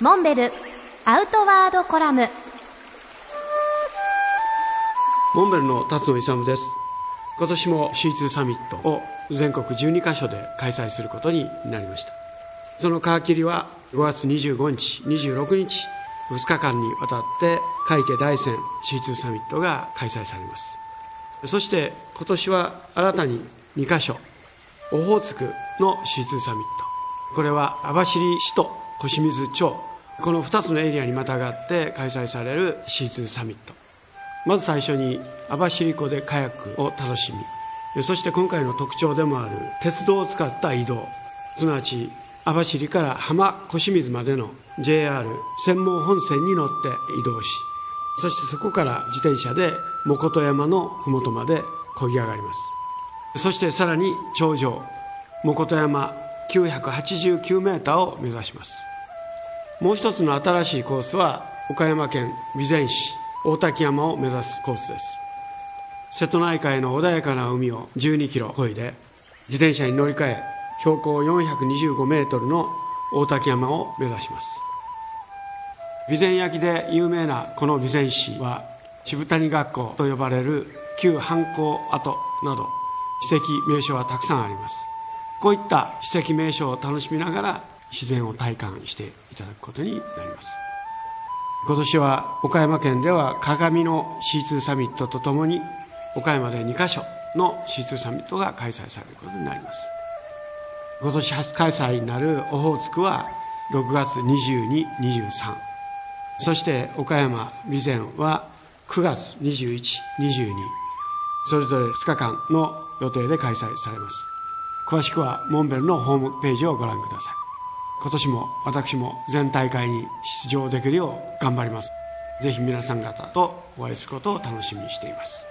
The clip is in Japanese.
モンベルアウトワードコラム。モンベルの辰野勇です。今年も C2 サミットを全国12カ所で開催することになりました。その皮切りは5月25日26日2日間にわたって海家大山 C2 サミットが開催されます。そして今年は新たに2カ所オホーツクの C2 サミット。これは網走市と小清水町この2つのエリアにまたがって開催される C2 サミット。まず最初に網走湖でカヤックを楽しみ。そして今回の特徴でもある鉄道を使った移動。すなわち網走から浜小清水までの JR 専門本線に乗って移動しそしてそこから自転車で藻琴山の麓まで漕ぎ上がります。そしてさらに頂上藻琴山989メーターを目指します。もう一つの新しいコースは岡山県備前市大滝山を目指すコースです。瀬戸内海の穏やかな海を12キロ漕いで自転車に乗り換え標高425メートルの大滝山を目指します。備前焼で有名なこの備前市は渋谷学校と呼ばれる旧藩校跡など史跡名所はたくさんあります。こういった史跡名所を楽しみながら自然を体感していただくことになります。今年は岡山県では鏡の C2 サミットとともに岡山で2カ所の C2 サミットが開催されることになります。今年初開催になるオホーツクは6月22、23そして岡山備前は9月21、22それぞれ2日間の予定で開催されます。詳しくはモンベルのホームページをご覧ください。今年も私も全大会に出場できるよう頑張ります。ぜひ皆さん方とお会いすることを楽しみにしています。